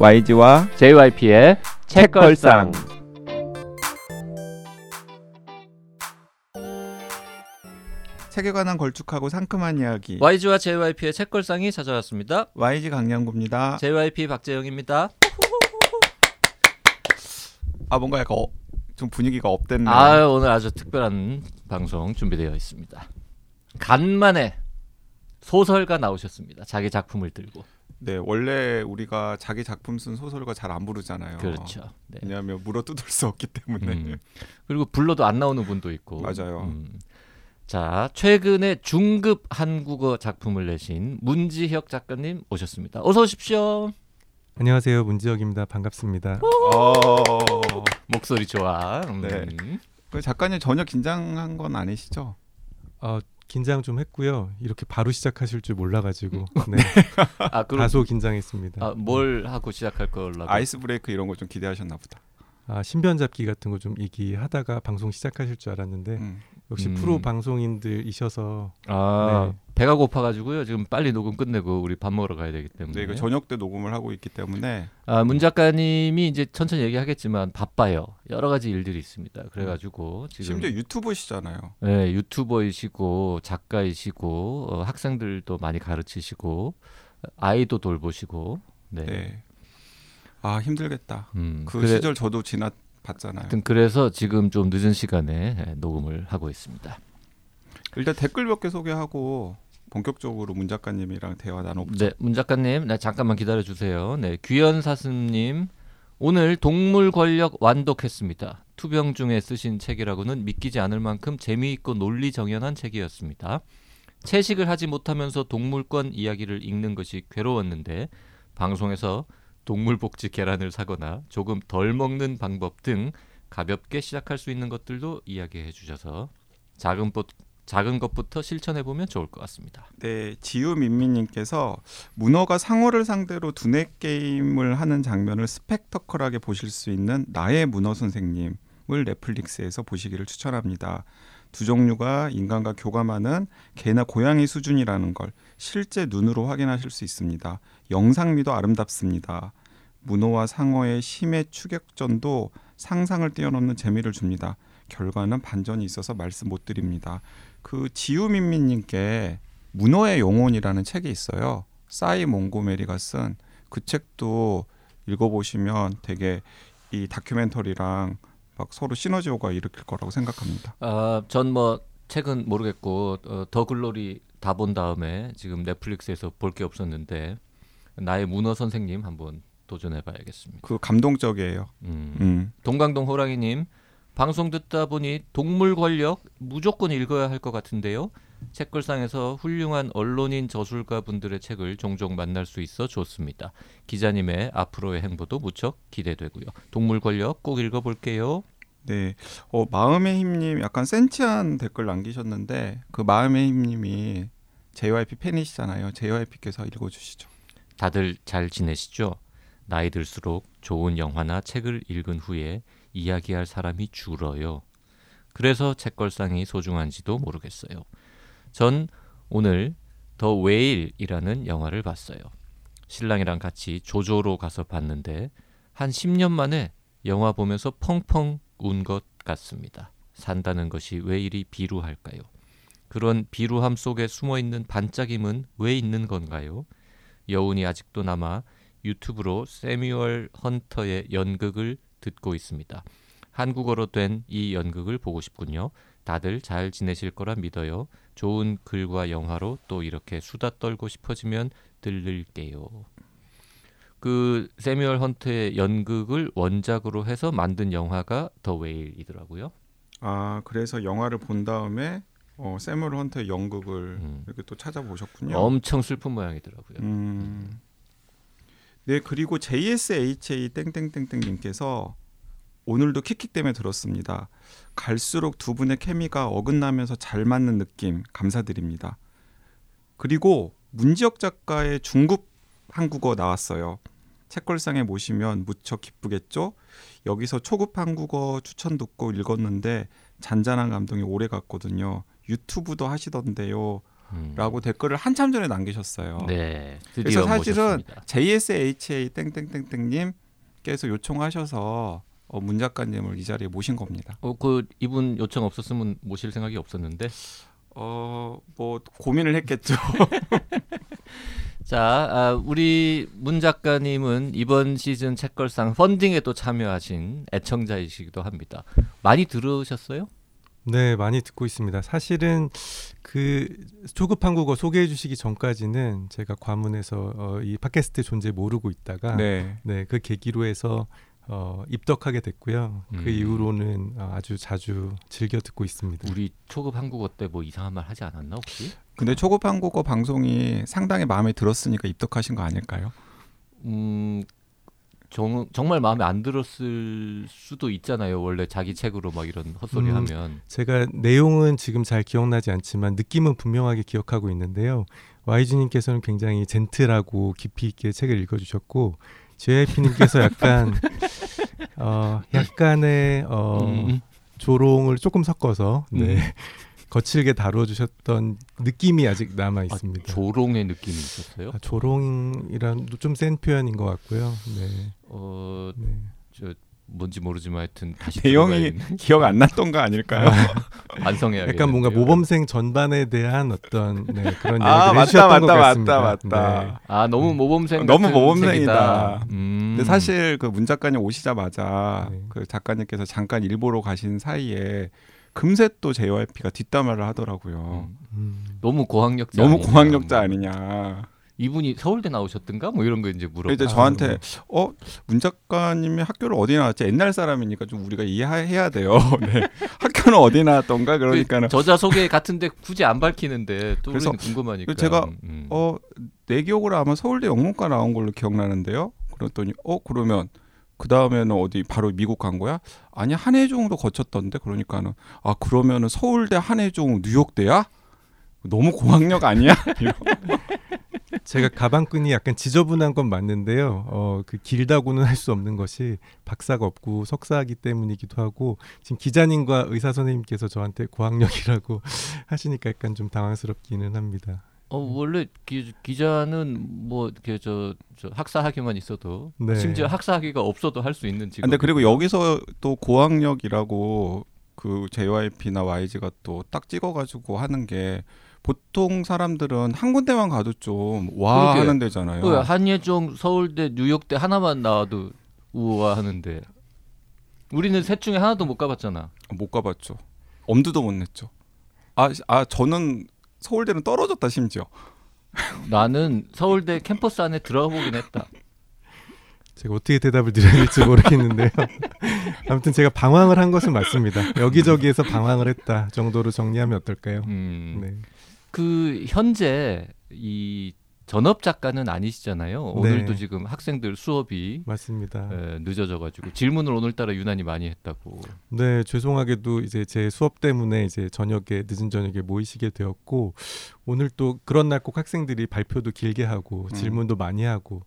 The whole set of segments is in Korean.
YG와 JYP의 책걸상. 책에 관한 걸쭉하고 상큼한 이야기. YG와 JYP의 책걸상이 찾아왔습니다. YG 강량구입니다. JYP 박재영입니다. 아 뭔가 약간 어, 좀 분위기가 업됐네. 아 오늘 아주 특별한 방송 준비되어 있습니다. 간만에 소설가 나오셨습니다. 자기 작품을 들고. 네 원래 우리가 자기 작품 쓴 소설가 잘 안 부르잖아요. 그렇죠. 네. 왜냐하면 물어 뜯을 수 없기 때문에. 음. 그리고 불러도 안 나오는 분도 있고. 맞아요. 음. 자 최근에 중급 한국어 작품을 내신 문지혁 작가님 오셨습니다. 어서 오십시오. 안녕하세요 문지혁입니다 반갑습니다 어... 목소리 좋아. 음. 네. 그 작가님 전혀 긴장한 건 아니시죠? 어, 긴장 좀 했고요 이렇게 바로 시작하실 줄 몰라가지고 네, 아 그럼 다소 긴장했습니다 아, 뭘 하고 시작할 걸라고? 아이스 브레이크 이런 거 좀 기대하셨나 보다. 아, 신변 잡기 같은 거 좀 얘기하다가 방송 시작하실 줄 알았는데 음. 역시 음. 프로 방송인들이셔서 아 네. 배가 고파가지고요. 지금 빨리 녹음 끝내고 우리 밥 먹으러 가야 되기 때문에. 네, 이거 저녁 때 녹음을 하고 있기 때문에 아, 문 작가님이 이제 천천히 얘기하겠지만 바빠요. 여러 가지 일들이 있습니다. 그래가지고 지금 심지어 유튜버시잖아요. 네, 유튜버이시고 작가이시고 어, 학생들도 많이 가르치시고 아이도 돌보시고 네. 네. 아 힘들겠다. 음, 그 그래- 시절 저도 지나 봤잖아요. 하여튼 그래서 지금 좀 늦은 시간에 예, 녹음을 하고 있습니다. 일단 댓글 몇 개 소개하고 본격적으로 문 작가님이랑 대화 나눠보죠. 네, 문 작가님, 네, 잠깐만 기다려 주세요. 네, 귀연 사슴님 오늘 동물 권력 완독했습니다. 투병 중에 쓰신 책이라고는 믿기지 않을 만큼 재미있고 논리 정연한 책이었습니다. 채식을 하지 못하면서 동물권 이야기를 읽는 것이 괴로웠는데 방송에서 동물복지 계란을 사거나 조금 덜 먹는 방법 등 가볍게 시작할 수 있는 것들도 이야기해 주셔서 작은 것 작은 것부터 실천해 보면 좋을 것 같습니다. 네, 지우민미님께서 문어가 상어를 상대로 두뇌 게임을 하는 장면을 스펙터컬하게 보실 수 있는 나의 문어 선생님을 넷플릭스에서 보시기를 추천합니다. 두 종류가 인간과 교감하는 개나 고양이 수준이라는 걸 실제 눈으로 확인하실 수 있습니다. 영상미도 아름답습니다. 문어와 상어의 심해 추격전도 상상을 뛰어넘는 재미를 줍니다. 결과는 반전이 있어서 말씀 못 드립니다. 그 지우민민님께 문어의 영혼이라는 책이 있어요. 사이 몽고메리가 쓴 그 책도 읽어보시면 되게 이 다큐멘터리랑 막 서로 시너지호가 일으킬 거라고 생각합니다. 아, 전 뭐 책은 모르겠고 어, 더 글로리 다 본 다음에 지금 넷플릭스에서 볼 게 없었는데 나의 문어 선생님 한번 도전해 봐야겠습니다. 그 감동적이에요. 음. 음. 동강동 호랑이님 방송 듣다 보니 동물 권력 무조건 읽어야 할 것 같은데요. 책걸상에서 훌륭한 언론인 저술가 분들의 책을 종종 만날 수 있어 좋습니다. 기자님의 앞으로의 행보도 무척 기대되고요. 동물 권력 꼭 읽어볼게요. 네, 어, 마음의 힘님 약간 센치한 댓글 남기셨는데 그 마음의 힘님이 JYP 팬이시잖아요. JYP께서 읽어주시죠. 다들 잘 지내시죠? 나이 들수록 좋은 영화나 책을 읽은 후에 이야기할 사람이 줄어요. 그래서 책걸상이 소중한지도 모르겠어요. 전 오늘 더 웨일이라는 영화를 봤어요. 신랑이랑 같이 조조로 가서 봤는데 한 10년 만에 영화 보면서 펑펑 운 것 같습니다. 산다는 것이 왜 이리 비루할까요? 그런 비루함 속에 숨어 있는 반짝임은 왜 있는 건가요? 여운이 아직도 남아 유튜브로 세뮤얼 헌터의 연극을 듣고 있습니다. 한국어로 된 이 연극을 보고 싶군요. 다들 잘 지내실 거라 믿어요. 좋은 글과 영화로 또 이렇게 수다 떨고 싶어지면 들를게요. 그 세뮤얼 헌트의 연극을 원작으로 해서 만든 영화가 더 웨일이더라고요. 아 그래서 영화를 본 다음에 어, 세물 헌터의 연극을 음. 이렇게 또 찾아보셨군요. 엄청 슬픈 모양이더라고요. 음. 네 그리고 JSHA 땡땡땡땡 님께서 오늘도 킥킥 때문에 들었습니다. 갈수록 두 분의 케미가 어긋나면서 잘 맞는 느낌 감사드립니다. 그리고 문지혁 작가의 중급 한국어 나왔어요. 책걸상에 모시면 무척 기쁘겠죠? 여기서 초급 한국어 추천 듣고 읽었는데 잔잔한 감동이 오래 갔거든요. 유튜브도 하시던데요. 음. 댓글을 한참 전에 남기셨어요. 네. 그래서 사실은 모셨습니다. JSHA 땡땡땡땡님께서 요청하셔서 어, 문 작가님을 이 자리에 모신 겁니다. 어, 그 이분 요청 없었으면 모실 생각이 없었는데. 어, 뭐 고민을 했겠죠. 자, 아, 우리 문 작가님은 이번 시즌 책걸상 펀딩에 또 참여하신 애청자이시기도 합니다. 많이 들으셨어요? 네, 많이 듣고 있습니다. 사실은 그 초급 한국어 소개해 주시기 전까지는 제가 과문에서 어, 이 팟캐스트 존재 모르고 있다가 네, 네. 그 계기로 해서 어, 입덕하게 됐고요. 음. 그 이후로는 어, 아주 자주 즐겨 듣고 있습니다. 우리 초급 한국어 때 뭐 이상한 말 하지 않았나 혹시? 근데 초급 한국어 방송이 상당히 마음에 들었으니까 입덕하신 거 아닐까요? 음, 정, 정말 마음에 안 들었을 수도 있잖아요. 원래 자기 책으로 막 이런 헛소리 음. 하면. 제가 내용은 지금 잘 기억나지 않지만 느낌은 분명하게 기억하고 있는데요. YG님께서는 굉장히 젠틀하고 깊이 있게 책을 읽어주셨고 JYP님께서 약간 어, 약간의 어, 음, 조롱을 조금 섞어서 네. 음. 거칠게 다뤄주셨던 느낌이 아직 남아 아, 있습니다. 조롱의 느낌이 있었어요. 아, 조롱이란 좀 센 표현인 것 같고요. 네. 어, 네. 저 뭔지 모르지만 하여튼 다시 내용이. 기억 안 났던 거 아닐까요? 완성해야겠네요. 약간 뭔가 모범생 전반에 대한 어떤 네, 그런 아, 맞다, 맞다, 같습니다. 맞다, 맞다. 네. 아 너무 모범생 너무 모범생이다. 음. 근데 사실 그 문 작가님 오시자마자 네. 그 작가님께서 잠깐 일보러 가신 사이에 금세 또 JYP가 뒷담화를 하더라고요. 음. 음. 너무 고학력자 너무 아니냐. 고학력자 아니냐. 이분이 서울대 나오셨던가 뭐 이런 거 이제 물어. 이제 아, 저한테 네. 어문 작가님이 학교를 어디 나왔지? 옛날 사람이니까 좀 우리가 이해해야 돼요. 네. 학교는 어디 나왔던가 그러니까는 저자 소개 같은데 굳이 안 밝히는데 또 그래서 우리는 궁금하니까. 제가 음. 어내 기억으로 아마 서울대 영문과 나온 걸로 기억나는데요. 그랬더니 어 그러면 그 다음에는 어디 바로 미국 간 거야? 아니 한해종도 거쳤던데 그러니까는 아 그러면은 서울대 한해종 뉴욕대야? 너무 고학력 아니야? 제가 가방끈이 약간 지저분한 건 맞는데요. 어, 그 길다고는 할 수 없는 것이 박사가 없고 석사이기 때문이기도 하고 지금 기자님과 의사 선생님께서 저한테 고학력이라고 하시니까 약간 좀 당황스럽기는 합니다. 어 원래 기, 기자는 뭐 이렇게 저, 저 학사 학위만 있어도 네. 심지어 학사 학위가 없어도 할 수 있는 직업. 근데 그리고 여기서 또 고학력이라고 그 JYP나 YG가 또 딱 찍어가지고 하는 게 보통 사람들은 한 군데만 가도 좀 와. 하는 데잖아요. 그 한예종 서울대 뉴욕대 하나만 나와도 우아하는데 우리는 셋 중에 하나도 못 가봤잖아. 못 가봤죠. 엄두도 못 냈죠. 아, 아 저는 서울대는 떨어졌다 심지어. 나는 서울대 캠퍼스 안에 들어가 보긴 했다. 제가 어떻게 대답을 드려야 될지 모르겠는데요. 아무튼 제가 방황을 한 것은 맞습니다. 여기저기에서 방황을 했다 정도로 정리하면 어떨까요? 음, 네. 그 현재 이 전업 작가는 아니시잖아요. 네. 오늘도 지금 학생들 수업이 맞습니다. 에, 늦어져가지고 질문을 오늘따라 유난히 많이 했다고. 네, 죄송하게도 이제 제 수업 때문에 이제 저녁에 늦은 저녁에 모이시게 되었고 오늘 또 그런 날 꼭 학생들이 발표도 길게 하고 음. 질문도 많이 하고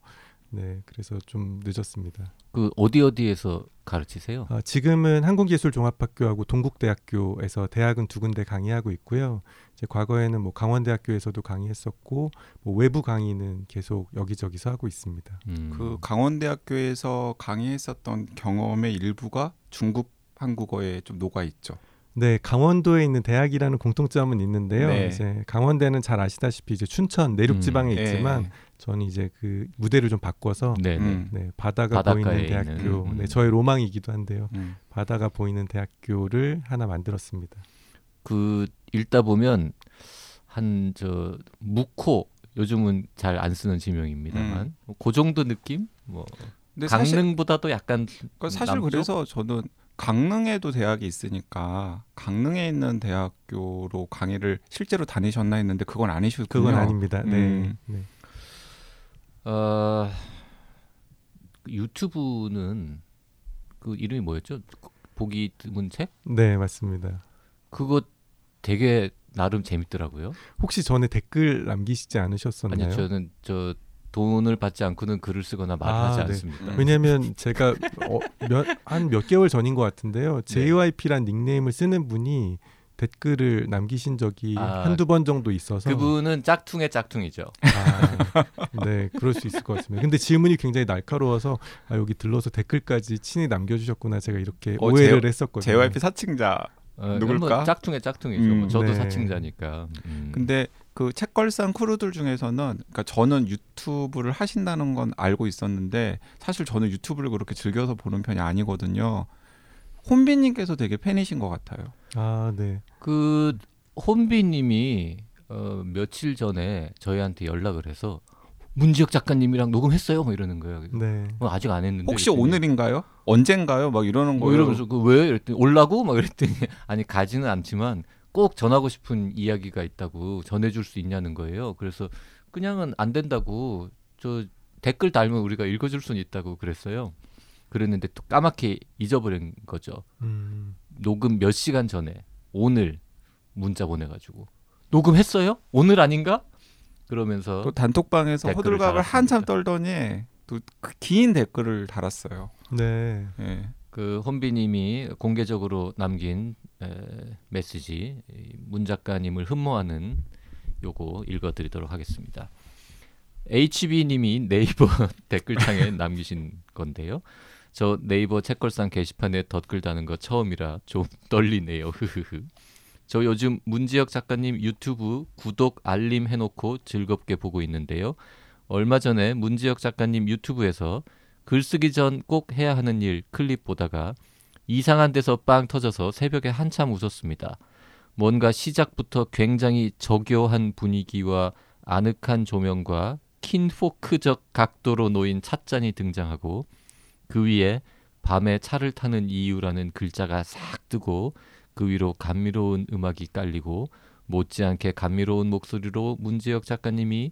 네, 그래서 좀 늦었습니다. 그 어디 어디에서 가르치세요? 아, 지금은 한국예술종합학교하고 동국대학교에서 대학은 두 군데 강의하고 있고요. 이제 과거에는 뭐 강원대학교에서도 강의했었고 뭐 외부 강의는 계속 여기저기서 하고 있습니다. 음. 그 강원대학교에서 강의했었던 경험의 일부가 중국 한국어에 좀 녹아 있죠. 네, 강원도에 있는 대학이라는 공통점은 있는데요. 네. 이제 강원대는 잘 아시다시피 이제 춘천 내륙 지방에 예. 있지만 저는 이제 그 무대를 좀 바꿔서 네네. 음, 네, 바다가 보이는 있는, 대학교. 음. 네, 저의 로망이기도 한데요. 음. 바다가 보이는 대학교를 하나 만들었습니다. 그 읽다 보면 한저 묵호 요즘은 잘 안 쓰는 지명입니다만 그 정도 느낌? 뭐 근데 사실 강릉보다도 약간 그러니까 사실 남쪽? 그래서 저는 강릉에도 대학이 있으니까 강릉에 있는 대학교로 강의를 실제로 다니셨나 했는데 그건 아니시군요. 그건 아닙니다. 네. 음. 네. 어, 유튜브는 그 이름이 뭐였죠? 보기 드문 책? 네, 맞습니다. 그거 되게 나름 재밌더라고요. 혹시 전에 댓글 남기시지 않으셨었나요? 아니요, 저는 저 돈을 받지 않고는 글을 쓰거나 말을 아, 하지 네. 않습니다. 음. 왜냐하면 제가 어, 한몇 개월 전인 것 같은데요. 네. JYP란 닉네임을 쓰는 분이 댓글을 남기신 적이 아, 한두 번 정도 있어서 그분은 짝퉁의 짝퉁이죠. 아, 네, 그럴 수 있을 것 같습니다. 근데 질문이 굉장히 날카로워서 아, 여기 들러서 댓글까지 친히 남겨주셨구나 제가 이렇게 어, 오해를 했었거든요. JYP 사칭자. 어, 누굴까? 뭐 짝퉁의 짝퉁이죠. 음, 뭐 저도 네. 사칭자니까. 음. 근데 그 책걸상 크루들 중에서는 그러니까 저는 유튜브를 하신다는 건 알고 있었는데 사실 저는 유튜브를 그렇게 즐겨서 보는 편이 아니거든요. 혼비님께서 되게 팬이신 것 같아요. 아, 네. 그 혼비님이 어, 며칠 전에 저희한테 연락을 해서 문지혁 작가님이랑 녹음했어요. 뭐 이러는 거예요. 네. 어, 아직 안 했는데. 혹시 오늘인가요? 언젠가요? 막 이러는 뭐 거예요. 이러면서 그 왜? 이랬더니 올라고? 막 이랬더니 아니 가지는 않지만 꼭 전하고 싶은 이야기가 있다고 전해줄 수 있냐는 거예요. 그래서 그냥은 안 된다고 저 댓글 달면 우리가 읽어줄 수는 있다고 그랬어요. 그랬는데 또 까맣게 잊어버린 거죠. 음, 녹음 몇 시간 전에 오늘 문자 보내가지고 녹음했어요? 오늘 아닌가? 그러면서 또 단톡방에서 호들갑을. 한참 떨더니 또그긴 댓글을 달았어요. 네. 예. 그 혼비님이 공개적으로 남긴 에, 메시지 이문 작가님을 흠모하는 요거 읽어드리도록 하겠습니다. HB님이 네이버 댓글창에 남기신 건데요. 저 네이버 책걸상 게시판에 덧글 다는 거 처음이라 좀 떨리네요. 흐흐흐. 저 요즘 문지혁 작가님 유튜브 구독 알림 해놓고 즐겁게 보고 있는데요. 얼마 전에 문지혁 작가님 유튜브에서 글 쓰기 전 꼭 해야 하는 일 클립 보다가 이상한 데서 빵 터져서 새벽에 한참 웃었습니다. 뭔가 시작부터 굉장히 저교한 분위기와 아늑한 조명과 킨 포크적 각도로 놓인 찻잔이 등장하고 그 위에 밤에 차를 타는 이유라는 글자가 싹 뜨고 그 위로 감미로운 음악이 깔리고 못지않게 감미로운 목소리로 문지혁 작가님이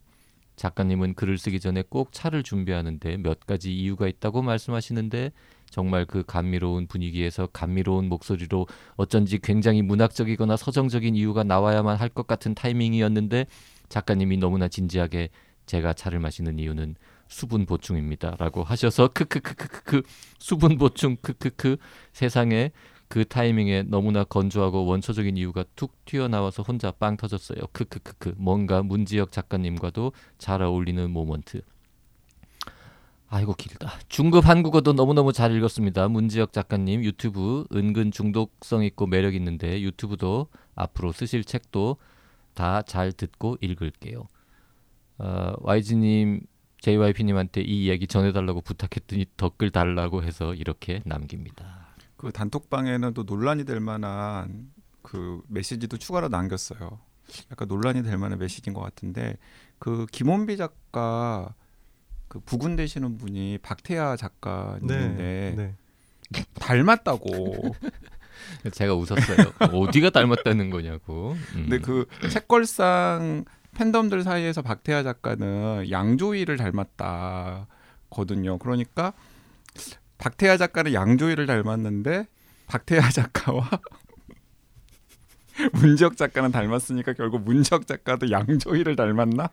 작가님은 글을 쓰기 전에 꼭 차를 준비하는데 몇 가지 이유가 있다고 말씀하시는데 정말 그 감미로운 분위기에서 감미로운 목소리로 어쩐지 굉장히 문학적이거나 서정적인 이유가 나와야만 할 것 같은 타이밍이었는데 작가님이 너무나 진지하게 제가 차를 마시는 이유는 수분 보충입니다라고 하셔서 크크크크크 수분 보충 크크크 세상에 그 타이밍에 너무나 건조하고 원초적인 이유가 툭 튀어나와서 혼자 빵 터졌어요. 크크크크 뭔가 문지혁 작가님과도 잘 어울리는 모먼트. 아이고 길다. 중급 한국어도 너무너무 잘 읽었습니다. 문지혁 작가님 유튜브 은근 중독성 있고 매력 있는데 유튜브도 앞으로 쓰실 책도 다 잘 듣고 읽을게요. 어, YG님 JYP님한테 이 이야기 전해달라고 부탁했더니 댓글 달라고 해서 이렇게 남깁니다. 그 단톡방에는 또 논란이 될 만한 그 메시지도 추가로 남겼어요. 약간 논란이 될 만한 메시지인 것 같은데 그 김원비 작가 그 부군 되시는 분이 박태하 네. 작가님인데 네. 닮았다고. 제가 웃었어요. 어디가 닮았다는 거냐고. 음. 근데 그 책걸상 팬덤들 사이에서 박태하 작가는 양조위를 닮았다거든요. 그러니까 박태하 작가는 양조위를 닮았는데 박태하 작가와 문지혁 작가는 닮았으니까 결국 문지혁 작가도 양조위를 닮았나?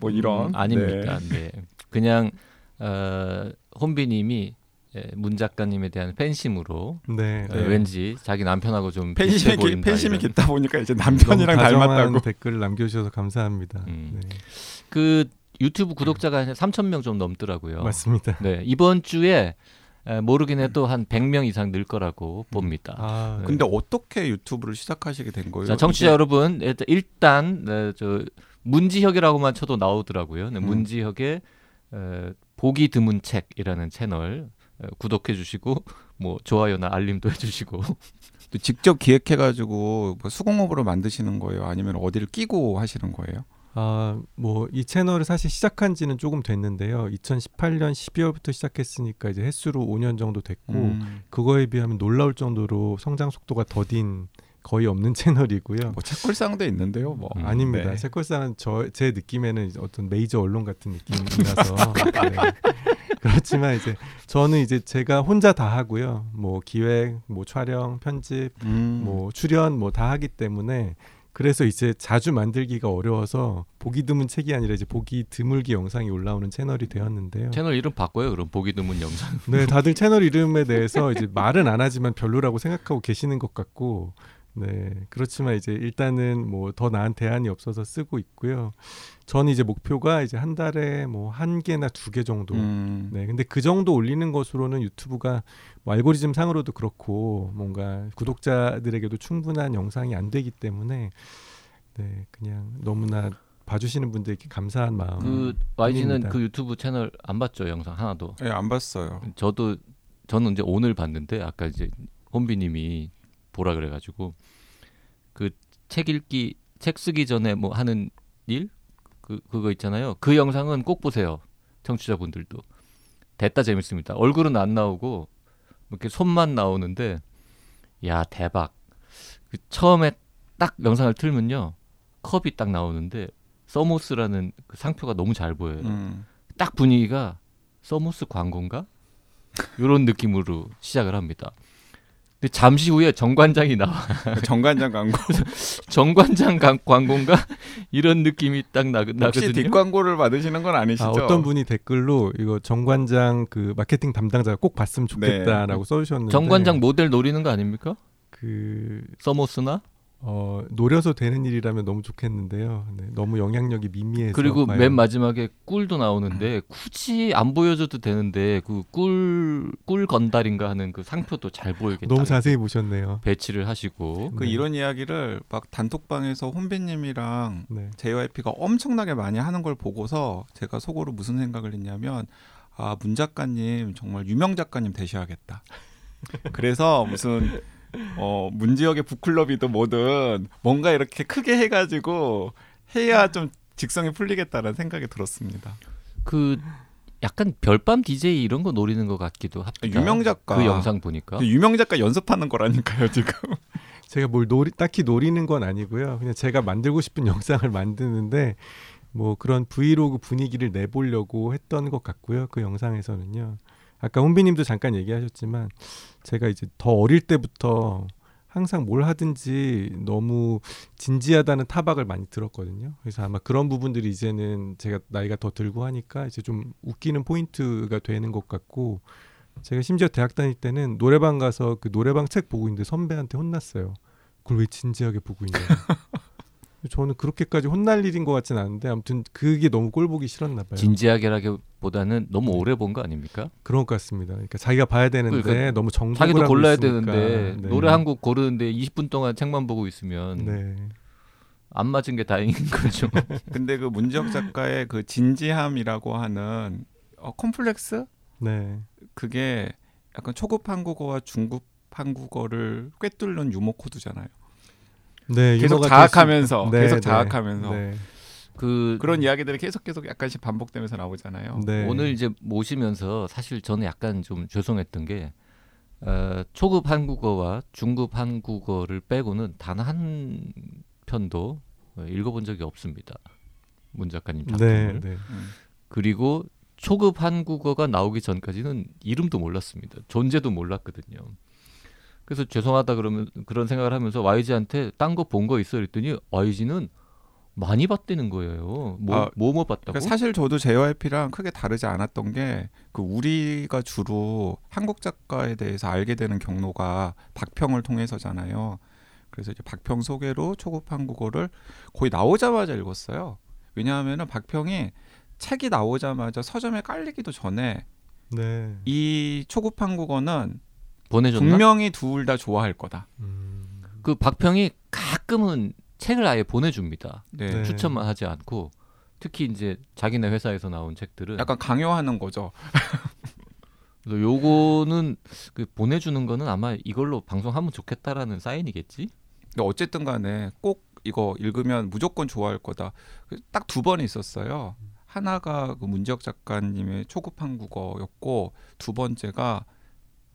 뭐 이런 음, 아닙니다. 네. 그냥 어, 혼비님이 예, 문 작가님에 대한 팬심으로 네. 어, 왠지 자기 남편하고 좀 팬심이 비슷해 기, 보인다. 팬심이. 깊다 보니까 이제 남편이랑 닮았다고. 댓글 남겨주셔서 감사합니다. 음. 네. 그 유튜브 구독자가 한 3천 명 좀 넘더라고요. 맞습니다. 네 이번 주에 에, 모르긴 해도 한 100명 이상 늘 거라고 봅니다. 아, 네. 근데 어떻게 유튜브를 시작하시게 된 거예요? 자, 청취자 이게- 여러분 일단- 네, 저 문지혁이라고만 쳐도 나오더라고요. 네, 음. 문지혁의 에, 보기 드문 책이라는 채널 에, 구독해 주시고 뭐 좋아요나 알림도 해주시고 또 직접 기획해가지고 뭐 수공업으로 만드시는 거예요? 아니면 어디를 끼고 하시는 거예요? 아, 뭐 이 채널을 사실 시작한 지는 조금 됐는데요. 2018년 12월부터 시작했으니까 이제 횟수로 5년 정도 됐고 음, 그거에 비하면 놀라울 정도로 성장 속도가 더딘 거의 없는 채널이고요. 뭐 책걸상도 있는데요. 뭐 음, 아닙니다. 네. 책걸상은 저 제 느낌에는 어떤 메이저 언론 같은 느낌이라서 네. 그렇지만 이제 저는 이제 제가 혼자 다 하고요. 뭐 기획, 뭐 촬영, 편집, 음, 뭐 출연 뭐 다 하기 때문에 그래서 이제 자주 만들기가 어려워서 보기 드문 책이 아니라 이제 보기 드물게 영상이 올라오는 채널이 되었는데요. 채널 이름 바꿔요. 그럼 보기 드문 영상. 네, 다들 채널 이름에 대해서 이제 말은 안 하지만 별로라고 생각하고 계시는 것 같고 네, 그렇지만 이제 일단은 뭐 더 나은 대안이 없어서 쓰고 있고요. 전 이제 목표가 이제 한 달에 뭐 한 개나 두 개 정도. 음. 네, 근데 그 정도 올리는 것으로는 유튜브가 뭐 알고리즘 상으로도 그렇고 뭔가 구독자들에게도 충분한 영상이 안 되기 때문에 네, 그냥 너무나 봐주시는 분들께 감사한 마음. 그 YG는. 그 유튜브 채널 안 봤죠 영상 하나도. 예, 안 봤어요. 저도 저는 이제 오늘 봤는데 아까 이제 혼비님이 보라 그래가지고 그 책 읽기 책 쓰기 전에 뭐 하는 일 그 그거 있잖아요. 그 영상은 꼭 보세요. 청취자분들도 됐다 재밌습니다. 얼굴은 안 나오고 이렇게 손만 나오는데 야 대박. 그 처음에 딱 영상을 틀면요 컵이 딱 나오는데 서모스라는 그 상표가 너무 잘 보여요. 음. 딱 분위기가 서모스 광고인가? 이런 느낌으로 시작을 합니다. 근데 잠시 후에 정관장이 나와. 정관장 광고. 정관장 강- 광고인가? 이런 느낌이 딱 나, 혹시 나거든요. 뒷광고를 받으시는 건 아니시죠? 아, 어떤 분이 댓글로 이거 정관장 그 마케팅 담당자가 꼭 봤으면 좋겠다라고 써주셨는데 정관장 모델 노리는 거 아닙니까? 그 서모스나? 어, 노려서 되는 일이라면 너무 좋겠는데요. 네, 너무 영향력이 미미해서 그리고 과연- 맨 마지막에 꿀도 나오는데 굳이 안 보여줘도 되는데 그 꿀꿀 건달인가 하는 그 상표도 잘 보이게 너무 딱 자세히 보셨네요. 배치를 하시고 그 네. 이런 이야기를 막 단톡방에서 혼비님이랑 네. JYP가 엄청나게 많이 하는 걸 보고서 제가 속으로 무슨 생각을 했냐면 아문 작가님 정말 유명 작가님 되셔야겠다. 그래서 무슨 어 문지역의 북클럽이든 뭐든 뭔가 이렇게 크게 해가지고 해야 좀 직성이 풀리겠다는 생각이 들었습니다. 그 약간 별밤 DJ 이런 거 노리는 것 같기도 합니다. 유명 작가. 그 영상 보니까 그 유명 작가 연습하는 거라니까요 지금. 제가 뭘 노리, 딱히 노리는 건 아니고요. 그냥 제가 만들고 싶은 영상을 만드는데 뭐 그런 브이로그 분위기를 내보려고 했던 것 같고요. 그 영상에서는요. 아까 혼비님도 잠깐 얘기하셨지만 제가 이제 더 어릴 때부터 항상 뭘 하든지 너무 진지하다는 타박을 많이 들었거든요. 그래서 아마 그런 부분들이 이제는 제가 나이가 더 들고 하니까 이제 좀 웃기는 포인트가 되는 것 같고 제가 심지어 대학 다닐 때는 노래방 가서 그 노래방 책 보고 있는데 선배한테 혼났어요. 그걸 왜 진지하게 보고 있냐. 저는 그렇게까지 혼날 일인 것 같진 않은데 아무튼 그게 너무 꼴 보기 싫었나 봐요. 진지하게라기보다는 너무 오래 본 거 아닙니까? 그런 것 같습니다. 그러니까 자기가 봐야 되는데 그러니까 너무 정독을 자기도 골라야 있으니까. 되는데 네. 노래 한 곡 고르는데 20분 동안 책만 보고 있으면 네. 안 맞은 게 다행인 거죠. 근데 그 문지역 작가의 그 진지함이라고 하는 어, 콤플렉스 네. 그게 약간 초급 한국어와 중급 한국어를 꿰뚫는 유머 코드잖아요. 네, 계속 자학하면서 될 수- 계속 네, 자학하면서 네. 그 그런 이야기들이 계속 계속 약간씩 반복되면서 나오잖아요. 네. 오늘 이제 모시면서 사실 저는 약간 좀 죄송했던 게 어, 초급 한국어와 중급 한국어를 빼고는 단 한 편도 어, 읽어본 적이 없습니다. 문 작가님 네, 작품을. 네. 음. 그리고 초급 한국어가 나오기 전까지는 이름도 몰랐습니다. 존재도 몰랐거든요. 그래서 죄송하다 그러면 그런 생각을 하면서 YG한테 딴 거 본거 있어 그랬더니 YG는 많이 봤다는 거예요. 뭐 아, 뭐뭐 봤다고? 그러니까 사실 저도 JYP랑 크게 다르지 않았던 게 그 우리가 주로 한국 작가에 대해서 알게 되는 경로가 박평을 통해서잖아요. 그래서 이제 박평 소개로 초급 한국어를 거의 나오자마자 읽었어요. 왜냐하면은 박평이 책이 나오자마자 서점에 깔리기도 전에 네. 이 초급 한국어는 보내줬나? 분명히 둘 다 좋아할 거다. 음, 그 박평이 가끔은 책을 아예 보내줍니다. 네. 네. 추천만 하지 않고 특히 이제 자기네 회사에서 나온 책들은 약간 강요하는 거죠. 그래서 요거는 그 보내주는 거는 아마 이걸로 방송하면 좋겠다라는 사인이겠지. 근데 어쨌든 간에 꼭 이거 읽으면 무조건 좋아할 거다. 딱 두 번 있었어요. 하나가 그 문지혁 작가님의 초급 한 국어였고 두 번째가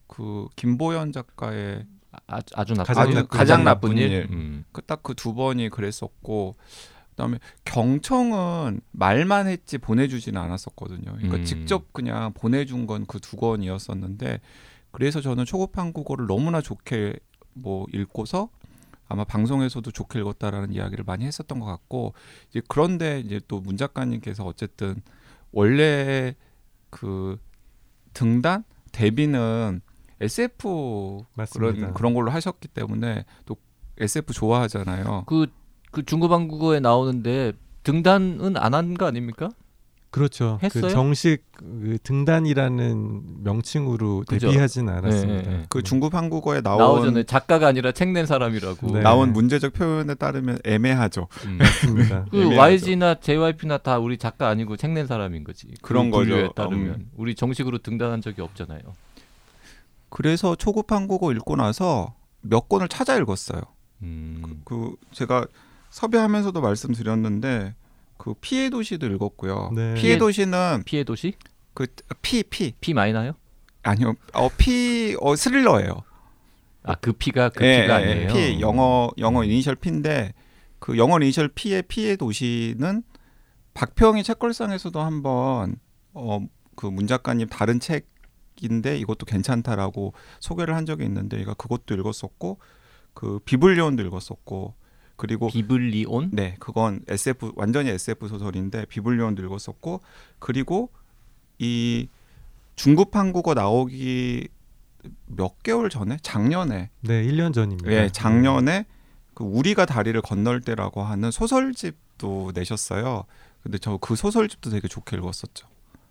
그 김보연 작가의 아, 아주 나쁜 가장 일. 나쁜 가장 나쁜 일. 음. 그딱 그 두 번이 그랬었고 그다음에 경청은 말만 했지 보내주지는 않았었거든요. 그러니까 음. 직접 그냥 보내준 건 그 두 권이었었는데 그래서 저는 초급 한 국어를 너무나 좋게 뭐 읽고서 아마 방송에서도 좋게 읽었다라는 이야기를 많이 했었던 것 같고 이제 그런데 이제 또 문 작가님께서 어쨌든 원래 그 등단 데뷔는 SF 맞습니다. 그런 그런 걸로 하셨기 때문에 또 SF 좋아하잖아요. 그, 그 중급 한국어에 나오는데 등단은 안 한 거 아닙니까? 그렇죠. 했어요? 그 정식 그 등단이라는 명칭으로 그죠? 데뷔하진 않았습니다. 네, 네, 네. 그 중급 한국어에 나온 나오잖아요. 작가가 아니라 책 낸 사람이라고. 네. 나온 문제적 표현에 따르면 애매하죠. 음. 맞습니다. 그 애매하죠. YG나 JYP나 다 우리 작가 아니고 책 낸 사람인 거지. 그런 그 거죠. 따르면 음. 우리 정식으로 등단한 적이 없잖아요. 그래서 초급 한국어 읽고 나서 몇 권을 찾아 읽었어요. 음. 그 제가 섭외하면서도 말씀드렸는데 그 P의 도시도 읽었고요. 네. P의 P의- 도시는 피의 도시? 그 피 피피 많이 나요? 아니요. 어피어 스릴러예요. 아 그 피가 그 예, 피가 예, 아니에요. P 영어 영어 이니셜 P인데 그 영어 이니셜 P의 P의 도시는 박평이 책걸상에서도 한번 어 그 문 작가님 다른 책 인데 이것도 괜찮다라고 소개를 한 적이 있는데 얘가 그것도 읽었었고 그 비블리온도 읽었었고 그리고 비블리온? 네 그건 SF 완전히 SF 소설인데 비블리온도 읽었었고 그리고 이 중급 한국어 나오기 몇 개월 전에 작년에 네, 1년 전입니다. 예, 작년에 그 우리가 다리를 건널 때라고 하는 소설집도 내셨어요. 근데 저 그 소설집도 되게 좋게 읽었었죠.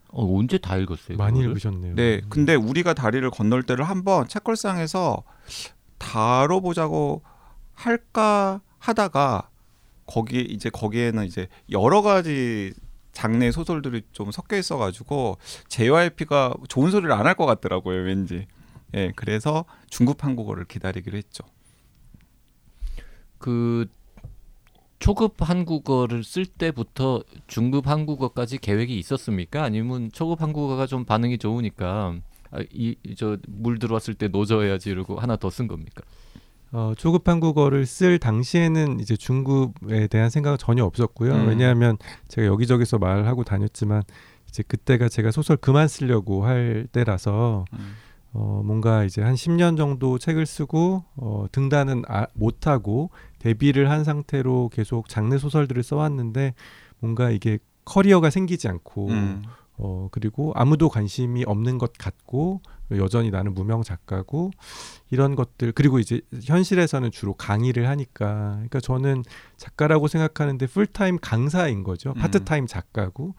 어, 언제 다 읽었어요? 많이 그거를? 읽으셨네요. 네, 근데 우리가 다리를 건널 때를 한번 책걸상에서 다뤄보자고 할까 하다가 거기 이제 거기에는 이제 여러 가지 장르의 소설들이 좀 섞여 있어가지고 JYP가 좋은 소리를 안 할 것 같더라고요, 왠지. 예, 그래서 중급 한국어를 기다리기로 했죠. 그 초급 한국어를 쓸 때부터 중급 한국어까지 계획이 있었습니까? 아니면 초급 한국어가 좀 반응이 좋으니까 아, 이저 물 들어왔을 때 노져야지 이러고 하나 더 쓴 겁니까? 어, 초급 한국어를 쓸 당시에는 이제 중급에 대한 생각은 전혀 없었고요. 음. 왜냐하면 제가 여기저기서 말하고 다녔지만 이제 그때가 제가 소설 그만 쓰려고 할 때라서 음. 어, 뭔가 이제 한 10년 정도 책을 쓰고 어, 등단은 아, 못하고 데뷔를 한 상태로 계속 장르 소설들을 써왔는데 뭔가 이게 커리어가 생기지 않고 음. 어 그리고 아무도 관심이 없는 것 같고 여전히 나는 무명 작가고 이런 것들 그리고 이제 현실에서는 주로 강의를 하니까 그러니까 저는 작가라고 생각하는데 풀타임 강사인 거죠 음. 파트타임 작가고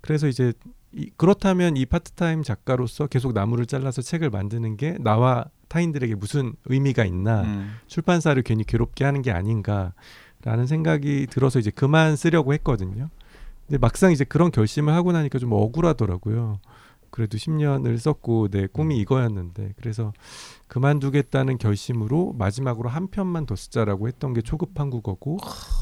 그래서 이제 이, 그렇다면 이 파트타임 작가로서 계속 나무를 잘라서 책을 만드는 게 나와 타인들에게 무슨 의미가 있나 음. 출판사를 괜히 괴롭게 하는 게 아닌가라는 생각이 들어서 이제 그만 쓰려고 했거든요. 근데 막상 이제 그런 결심을 하고 나니까 좀 억울하더라고요. 그래도 10년을 썼고 내 꿈이 이거였는데 그래서 그만두겠다는 결심으로 마지막으로 한 편만 더 쓰자라고 했던 게 초급 한국어고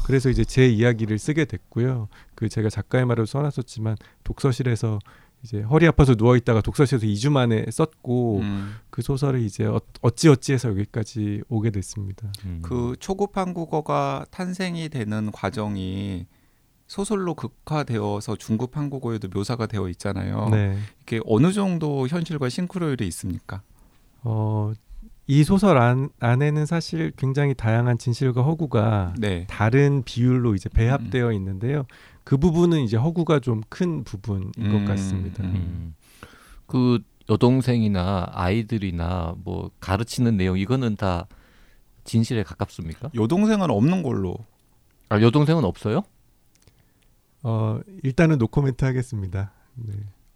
그래서 이제 제 이야기를 쓰게 됐고요. 그 제가 작가의 말을 써놨었지만 독서실에서 이제 허리 아파서 누워 있다가 독서실에서 2주 만에 썼고 음. 그 소설을 이제 어- 어찌어찌해서 여기까지 오게 됐습니다. 음. 그 초급 한국어가 탄생이 되는 과정이 소설로 극화되어서 중급 한국어에도 묘사가 되어 있잖아요. 네. 이게 어느 정도 현실과 싱크로율이 있습니까? 어, 이 소설 안, 안에는 사실 굉장히 다양한 진실과 허구가 네. 다른 비율로 이제 배합되어 있는데요. 그 부분은 이제 허구가 좀 큰 부분인 음, 것 같습니다. 음. 음. 그 여동생이나 아이들이나 뭐 가르치는 내용 이거는 다 진실에 가깝습니까? 여동생은 없는 걸로. 아 여동생은 없어요? 어, 일단은 노코멘트 하겠습니다. 네.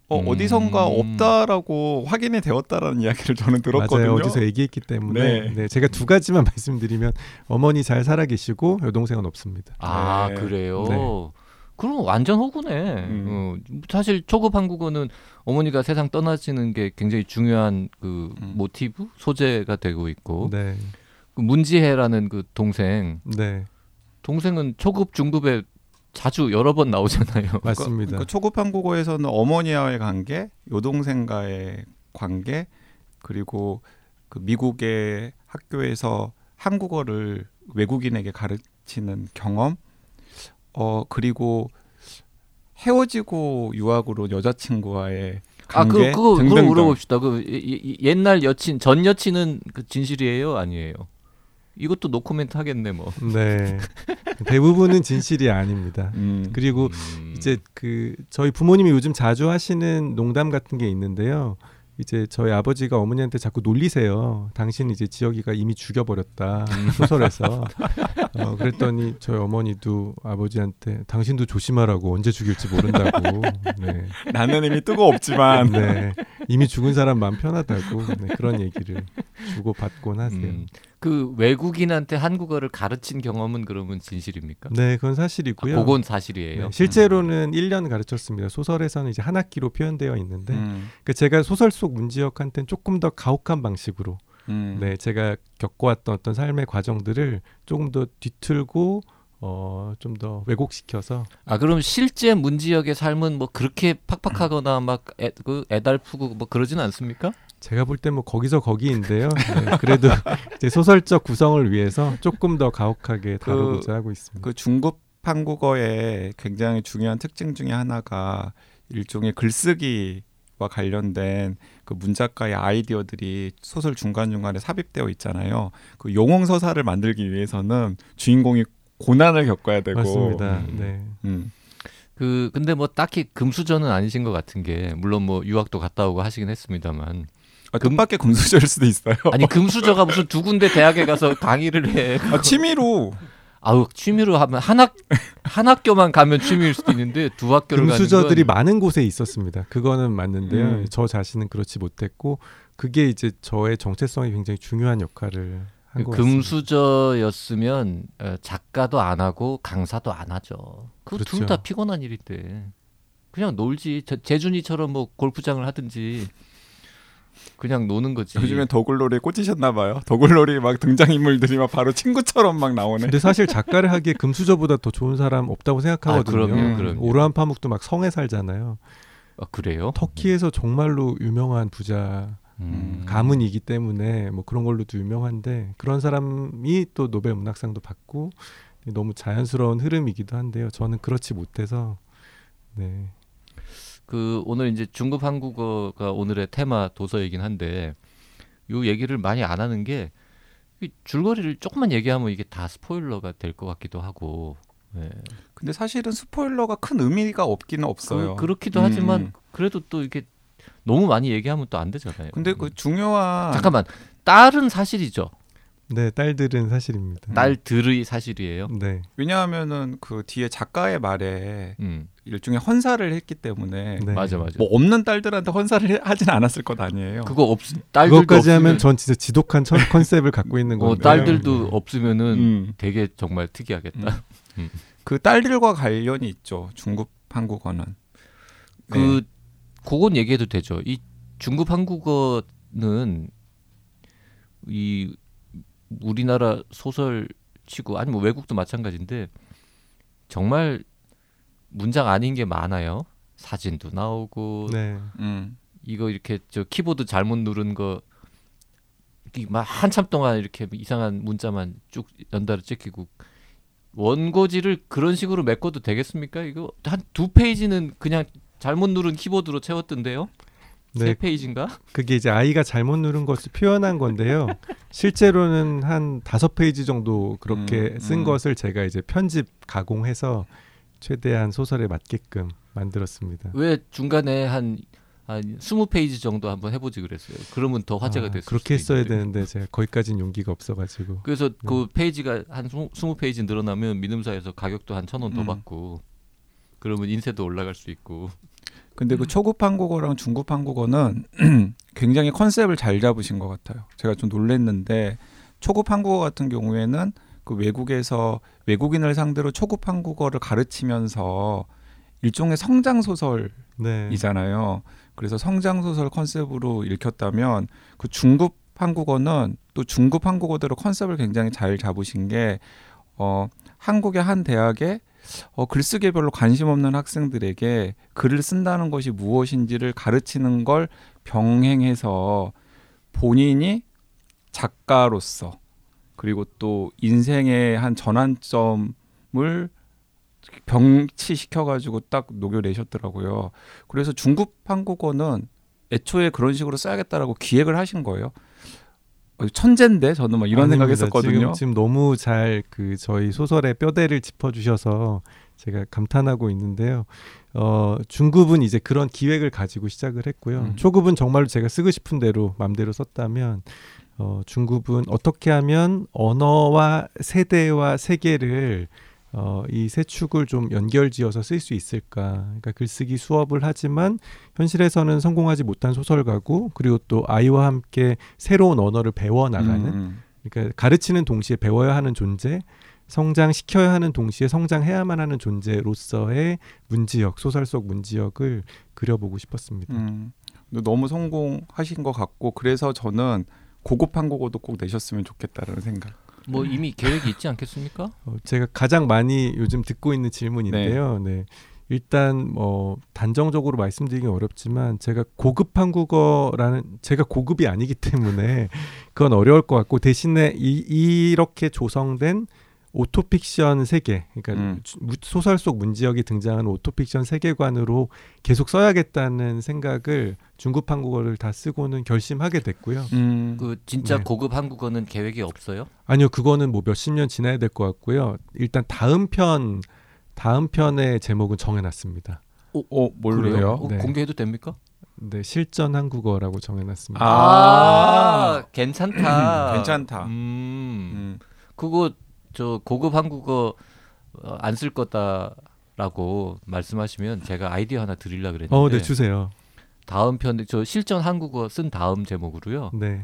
어, 음. 어디선가 없다라고 확인이 되었다라는 이야기를 저는 들었거든요. 맞아요. 어디서 얘기했기 때문에 네. 네. 제가 두 가지만 말씀드리면 어머니 잘 살아 계시고 여동생은 없습니다. 아 네. 그래요. 네. 그럼 완전 호구네. 음. 어, 사실 초급 한국어는 어머니가 세상 떠나시는 게 굉장히 중요한 그 음. 모티브 소재가 되고 있고 네. 그 문지혜라는 그 동생 네. 동생은 초급 중급에 자주 여러 번 나오잖아요. 맞습니다. 그 초급 한 국어에서는 어머니와의 관계, 여동생과의 관계, 그리고 그 미국의 학교에서 한국어를 외국인에게 가르치는 경험, 어 그리고 헤어지고 유학으로 여자친구와의 아, 그 관계 그거 그거 등등등. 물어봅시다. 그 이- 이- 옛날 여친 전 여친은 그 진실이에요, 아니에요? 이것도 노코멘트 하겠네 뭐. 네. 대부분은 진실이 아닙니다. 음, 그리고 음. 이제 그 저희 부모님이 요즘 자주 하시는 농담 같은 게 있는데요. 이제 저희 아버지가 어머니한테 자꾸 놀리세요. 당신 이제 지역이가 이미 죽여버렸다 소설에서. 어, 그랬더니 저희 어머니도 아버지한테 당신도 조심하라고 언제 죽일지 모른다고. 네. 나는 이미 뜨거없지만 네. 이미 죽은 사람 마음 편하다고 네, 그런 얘기를 주고 받곤 하세요. 음, 그 외국인한테 한국어를 가르친 경험은 그러면 진실입니까? 네, 그건 사실이고요. 아, 그건 사실이에요. 네, 실제로는 1년 가르쳤습니다. 소설에서는 이제 한 학기로 표현되어 있는데 음, 그 제가 소설 속 문지역한테는 조금 더 가혹한 방식으로 음. 네, 제가 겪어왔던 어떤 삶의 과정들을 조금 더 뒤틀고 어, 좀 더 왜곡시켜서 아 그럼 실제 문지역의 삶은 뭐 그렇게 팍팍하거나 막 애, 그 애달프고 뭐 그러지는 않습니까? 제가 볼 때 뭐 거기서 거기인데요. 네, 그래도 이제 소설적 구성을 위해서 조금 더 가혹하게 다루고자 하고 있습니다. 그 중급 한국어의 굉장히 중요한 특징 중에 하나가 일종의 글쓰기와 관련된 그 문작가의 아이디어들이 소설 중간 중간에 삽입되어 있잖아요. 그 용홍 서사를 만들기 위해서는 주인공이 고난을 겪어야 되고, 맞습니다. 음. 네. 음, 그 근데 뭐 딱히 금수저는 아니신 것 같은 게 물론 뭐 유학도 갔다 오고 하시긴 했습니다만 아, 뜻밖의 금수저일 수도 있어요. 아니 금수저가 무슨 두 군데 대학에 가서 강의를 해. 아, 취미로 아우 취미로 하면 한 학 한 학교만 가면 취미일 수도 있는데 두 학교를 금수저들이 건 많은 곳에 있었습니다. 그거는 맞는데요. 음. 저 자신은 그렇지 못했고 그게 이제 저의 정체성이 굉장히 중요한 역할을 한것 같습니다. 금수저였으면 어, 작가도 안 하고 강사도 안 하죠. 그 둘다 그렇죠. 피곤한 일인데 그냥 놀지. 제- 재준이처럼 뭐 골프장을 하든지 그냥 노는 거지. 요즘에 더글로리에 꽂히셨나 봐요. 더글로리 막 등장인물들이 막 바로 친구처럼 막 나오네. 근데 사실 작가를 하기에 금수저보다 더 좋은 사람 없다고 생각하거든요. 아, 그럼요, 음. 그럼요. 오르한 파묵도 막 성에 살잖아요. 아, 그래요? 터키에서 정말로 유명한 부자 음. 가문이기 때문에 뭐 그런 걸로도 유명한데 그런 사람이 또 노벨 문학상도 받고 너무 자연스러운 흐름이기도 한데요. 저는 그렇지 못해서 네. 그 오늘 이제 중급 한국어가 오늘의 테마 도서이긴 한데 요 얘기를 많이 안 하는 게이 줄거리를 조금만 얘기하면 이게 다 스포일러가 될 것 같기도 하고. 예. 근데 사실은 스포일러가 큰 의미가 없기는 없어요. 그, 렇기도 음. 하지만 그래도 또 이게 너무 많이 얘기하면 또 안 되잖아요. 근데 그 중요한 잠깐만 딸은 사실이죠. 네, 딸들은 사실입니다. 딸들의 사실이에요. 네. 왜냐하면은 그 뒤에 작가의 말에 음 일종의 헌사를 했기 때문에 네. 맞아 맞아. 뭐 없는 딸들한테 헌사를 해- 하진 않았을 것 아니에요. 그거 없 딸들도 그것까지 하면 없으면- 전 진짜 지독한 천- 컨셉을 갖고 있는 어, 건데. 딸들도 없으면은 음. 되게 정말 특이하겠다. 그 딸들과 관련이 있죠. 중급 한국어는. 그 그건 얘기해도 되죠. 이 중급 한국어는 이 우리나라 소설 치고 아니 뭐 외국도 마찬가지인데 정말 문장 아닌 게 많아요. 사진도 나오고 네. 음. 이거 이렇게 저 키보드 잘못 누른 거 이렇게 막 한참 동안 이렇게 이상한 문자만 쭉 연달아 찍히고 원고지를 그런 식으로 메꿔도 되겠습니까? 이거 한 두 페이지는 그냥 잘못 누른 키보드로 채웠던데요. 세 네, 페이지인가? 그게 이제 아이가 잘못 누른 것을 표현한 건데요. 실제로는 한 다섯 페이지 정도 그렇게 음, 쓴 음. 것을 제가 이제 편집 가공해서 최대한 소설에 맞게끔 만들었습니다. 왜 중간에 한, 한 20페이지 정도 한번 해보지 그랬어요. 그러면 더 화제가 아, 됐을 그렇게 했어야 있는데. 되는데 제가 거기까지는 용기가 없어가지고. 그래서 네. 그 페이지가 한 20페이지 늘어나면 민음사에서 가격도 한 천 원더 음. 받고 그러면 인쇄도 올라갈 수 있고 근데 그 초급 한국어랑 중급 한국어는 굉장히 컨셉을 잘 잡으신 것 같아요. 제가 좀 놀랬는데 초급 한국어 같은 경우에는 그 외국에서 외국인을 상대로 초급 한국어를 가르치면서 일종의 성장 소설이잖아요. 네. 그래서 성장 소설 컨셉으로 읽혔다면 그 중급 한국어는 또 중급 한국어대로 컨셉을 굉장히 잘 잡으신 게 어, 한국의 한 대학에 어, 글쓰기에 별로 관심 없는 학생들에게 글을 쓴다는 것이 무엇인지를 가르치는 걸 병행해서 본인이 작가로서 그리고 또 인생의 한 전환점을 병치시켜 가지고 딱 녹여내셨더라고요. 그래서 중급 한국어는 애초에 그런 식으로 써야겠다라고 기획을 하신 거예요. 어, 천재인데 저는 막 이런 아닙니다. 생각했었거든요. 지금, 지금 너무 잘 그 저희 소설의 뼈대를 짚어주셔서 제가 감탄하고 있는데요. 어, 중급은 이제 그런 기획을 가지고 시작을 했고요. 음. 초급은 정말로 제가 쓰고 싶은 대로 맘대로 썼다면 어, 중급은 어떻게 하면 언어와 세대와 세계를 어, 이 세 축을 좀 연결지어서 쓸 수 있을까? 그러니까 글쓰기 수업을 하지만 현실에서는 성공하지 못한 소설가고 그리고 또 아이와 함께 새로운 언어를 배워 나가는 음, 그러니까 가르치는 동시에 배워야 하는 존재, 성장시켜야 하는 동시에 성장해야만 하는 존재로서의 문지역, 소설 속 문지역을 그려보고 싶었습니다. 음. 너무 성공하신 것 같고 그래서 저는 고급 한국어도 꼭 내셨으면 좋겠다라는 생각. 뭐 이미 계획이 있지 않겠습니까? 어, 제가 가장 많이 요즘 듣고 있는 질문인데요. 네. 일단 뭐 단정적으로 말씀드리기 어렵지만 제가 고급 한국어라는 제가 고급이 아니기 때문에 그건 어려울 것 같고 대신에 이, 이렇게 조성된 autofiction 세계, 그러니까 음. 소설 속 문지혁이 등장하는 autofiction 세계관으로 계속 써야겠다는 생각을 중급 한국어를 다 쓰고는 결심하게 됐고요. 음. 그 진짜 네. 고급 한국어는 계획이 없어요? 아니요, 그거는 뭐 몇십 년 지나야 될 것 같고요. 일단 다음 편 다음 편의 제목은 정해놨습니다. 어, 뭘로요? 그래요? 어, 네. 공개해도 됩니까? 네, 실전 한국어라고 정해놨습니다. 아. 괜찮다. 괜찮다. 음, 음. 그거 저 고급 한국어 어, 안 쓸 거다라고 말씀하시면 제가 아이디어 하나 드리려 그랬는데 어, 네 주세요. 다음 편에 저 실전 한국어 쓴 다음 제목으로요. 네,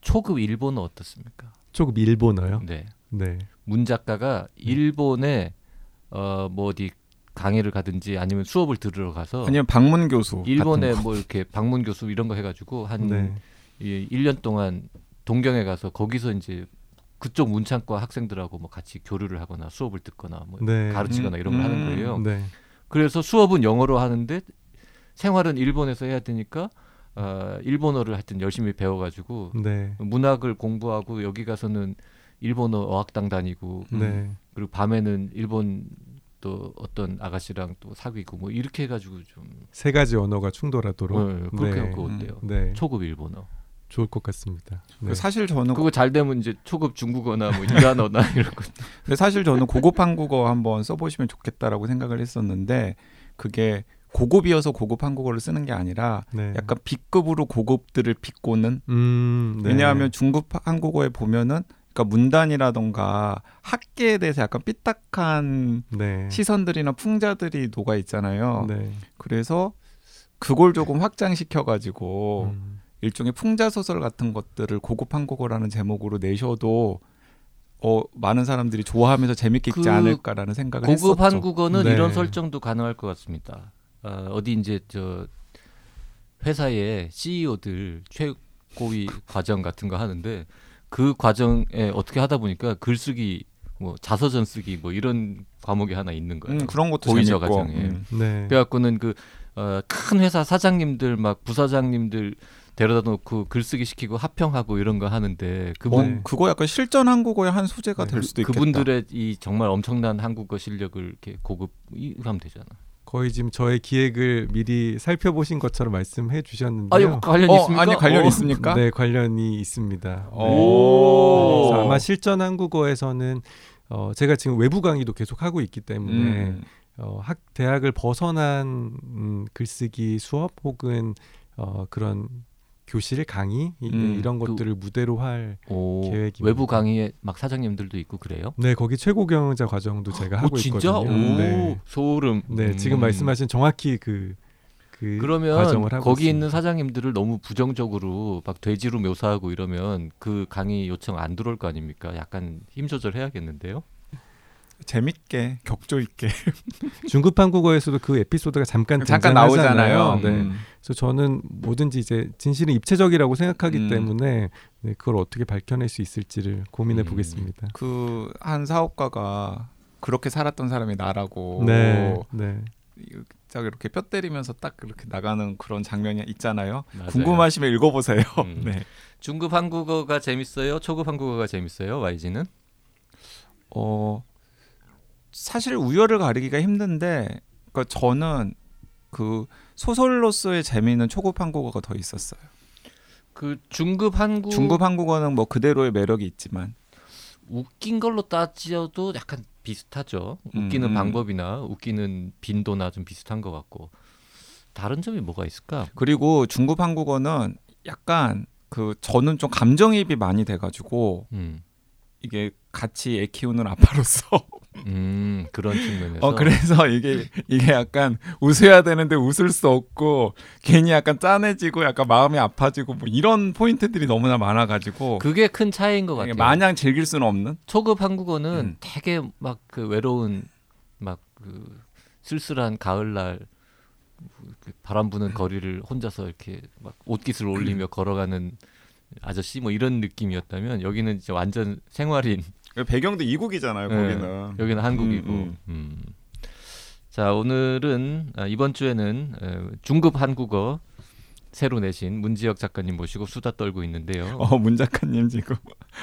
초급 일본어 어떻습니까? 조금 일본어요. 네. 네, 문 작가가 일본에 어뭐 어디 강의를 가든지 아니면 수업을 들으러 가서 아니면 방문 교수. 일본에. 뭐 이렇게 방문 교수 이런 거 해가지고 한 네, 이 1년 동안 동경에 가서 거기서 이제 그쪽 문창과 학생들하고 뭐 같이 교류를 하거나 수업을 듣거나 뭐 네, 가르치거나 음, 이런 걸 하는 음. 거예요. 네, 그래서 수업은 영어로 하는데 생활은 일본에서 해야 되니까 어, 일본어를 하여튼 열심히 배워가지고 네, 문학을 공부하고 여기 가서는 일본어 어학당 다니고 음. 네. 그리고 밤에는 일본 또 어떤 아가씨랑 또 사귀고 뭐 이렇게 해가지고 좀 세 가지 언어가 충돌하도록. 어, 그렇게 네. 하고 어때요? 네, 초급 일본어. 좋을 것 같습니다. 네. 그 사실 저는 그거 잘 되면 이제 초급 중국어나 뭐 이란어나 이런 거. 근데 사실 저는 고급 한국어 한번 써보시면 좋겠다라고 생각을 했었는데 그게 고급이어서 고급 한국어를 쓰는 게 아니라 네. 약간 B급으로 고급들을 비꼬는 음, 네. 왜냐하면 중급 한국어에 보면은 그러니까 문단이라던가 학계에 대해서 약간 삐딱한 네. 시선들이나 풍자들이 녹아 있잖아요. 네. 그래서 그걸 조금 확장시켜 가지고 음. 일종의 풍자 소설 같은 것들을 고급 한국어라는 제목으로 내셔도 어 많은 사람들이 좋아하면서 재밌게 읽지 그 않을까라는 생각을 고급 했었죠. 한국어는 네. 이런 설정도 가능할 것 같습니다. 어, 어디 이제 저 회사의 CEO들 최고위 과정 같은 거 하는데 그 과정에 어떻게 하다 보니까 글쓰기 뭐 자서전 쓰기 뭐 이런 과목이 하나 있는 거예요. 음, 그런 것도 재밌고. 과정에. 음. 네. 그래갖고는 그 어, 큰 회사 사장님들 막 부사장님들 데려다 놓고 글쓰기 시키고 하평하고 이런 거 하는데 어, 그분 네. 그거 약간 실전 한국어의 한 소재가 네. 될 수도 있겠다. 그분들의 이 정말 엄청난 한국어 실력을 이렇게 고급하면 되잖아. 거의 지금 저의 기획을 미리 살펴보신 것처럼 말씀해 아, 주셨는데요. 이거 관련 어, 있습니까? 아니 관련 어. 있습니까? 네, 관련이 있습니다. 오. 네. 아마 실전 한국어에서는 어, 제가 지금 외부 강의도 계속 하고 있기 때문에 음. 어, 학 대학을 벗어난 음, 글쓰기 수업 혹은 어, 그런 교실 강의 이, 음, 이런 그- 것들을 무대로 할 오, 계획입니다. 외부 강의에 막 사장님들도 있고 그래요? 네, 거기 최고 경영자 과정도 제가 하고 오, 진짜? 있거든요. 오, 네. 소름. 네, 지금 음. 말씀하신 정확히 그, 그 그러면 과정을 하고 거기 있습니다. 있는 사장님들을 너무 부정적으로 막 돼지로 묘사하고 이러면 그 강의 요청 안 들어올 거 아닙니까? 약간 힘 조절해야겠는데요. 재밌게 격조 있게 중급 한국어에서도 그 에피소드가 잠깐 잠깐. 나오잖아요. 네. 음. 그래서 저는 뭐든지 이제 진실은 입체적이라고 생각하기 음. 때문에 네, 그걸 어떻게 밝혀낼 수 있을지를 고민해 음. 보겠습니다. 그한 사업가가 그렇게 살았던 사람이 나라고 네, 네. 딱 이렇게 뼈 때리면서 딱 그렇게 나가는 그런 장면이 있잖아요. 맞아요. 궁금하시면 읽어보세요. 음. 네. 중급 한국어가 재밌어요? 초급 한국어가 재밌어요? YG는? 어 사실 우열을 가리기가 힘든데, 그러니까 저는 그 소설로서의 재미는 초급 한국어가 더 있었어요. 그 중급 한국 중급 한국어는 뭐 그대로의 매력이 있지만 웃긴 걸로 따져도 약간 비슷하죠. 음, 웃기는 음. 방법이나 웃기는 빈도나 좀 비슷한 것 같고 다른 점이 뭐가 있을까? 그리고 중급 한국어는 약간 그 저는 좀 감정이입이 많이 돼가지고 음, 이게 같이 애 키우는 아빠로서 음 그런 측면에서 어 그래서 이게 이게 약간 웃어야 되는데 웃을 수 없고 괜히 약간 짠해지고 약간 마음이 아파지고 뭐 이런 포인트들이 너무나 많아가지고 그게 큰 차이인 것 같아요. 마냥 즐길 수는 없는 초급 한국어는 음. 되게 막 그 외로운 막 그 쓸쓸한 가을날 그 바람 부는 거리를 혼자서 이렇게 막 옷깃을 올리며 걸어가는 아저씨 뭐 이런 느낌이었다면 여기는 이제 완전 생활인 배경도 이국이잖아요 네. 거기는 여기는 한국이고. 음, 음. 자 오늘은 아, 이번 주에는 에, 중급 한국어 새로 내신 문지혁 작가님 모시고 수다 떨고 있는데요. 어문 작가님 지금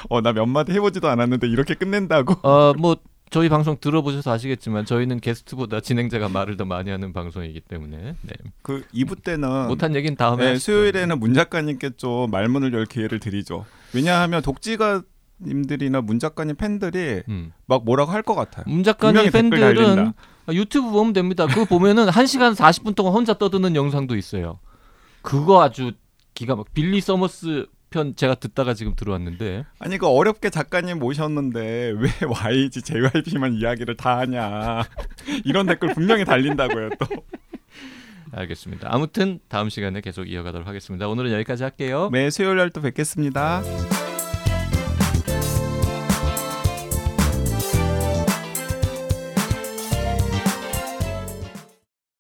어나 몇 마디 해보지도 않았는데 이렇게 끝낸다고 어뭐 저희 방송 들어보셔서 아시겠지만 저희는 게스트보다 진행자가 말을 더 많이 하는 방송이기 때문에 네. 그 2부 때는 못한 얘기는 다음에 네. 수요일에는 문 작가님께 좀 말문을 열 기회를 드리죠. 왜냐하면 독지가 님들이나 문 작가님 팬들이 음. 막 뭐라고 할 것 같아요. 문 작가님 팬들은. 유튜브 보면 됩니다. 그거 보면은 1시간 40분 동안 혼자 떠드는 영상도 있어요. 그거 아주 기가 막 빌리 서머스 편 제가 듣다가 지금 들어왔는데 아니 그 어렵게 작가님 모셨는데 왜 YG JYP만 이야기를 다 하냐 이런 댓글 분명히 달린다고요 또. 알겠습니다. 아무튼 다음 시간에 계속 이어가도록 하겠습니다. 오늘은 여기까지 할게요. 매 수요일 날 또 뵙겠습니다.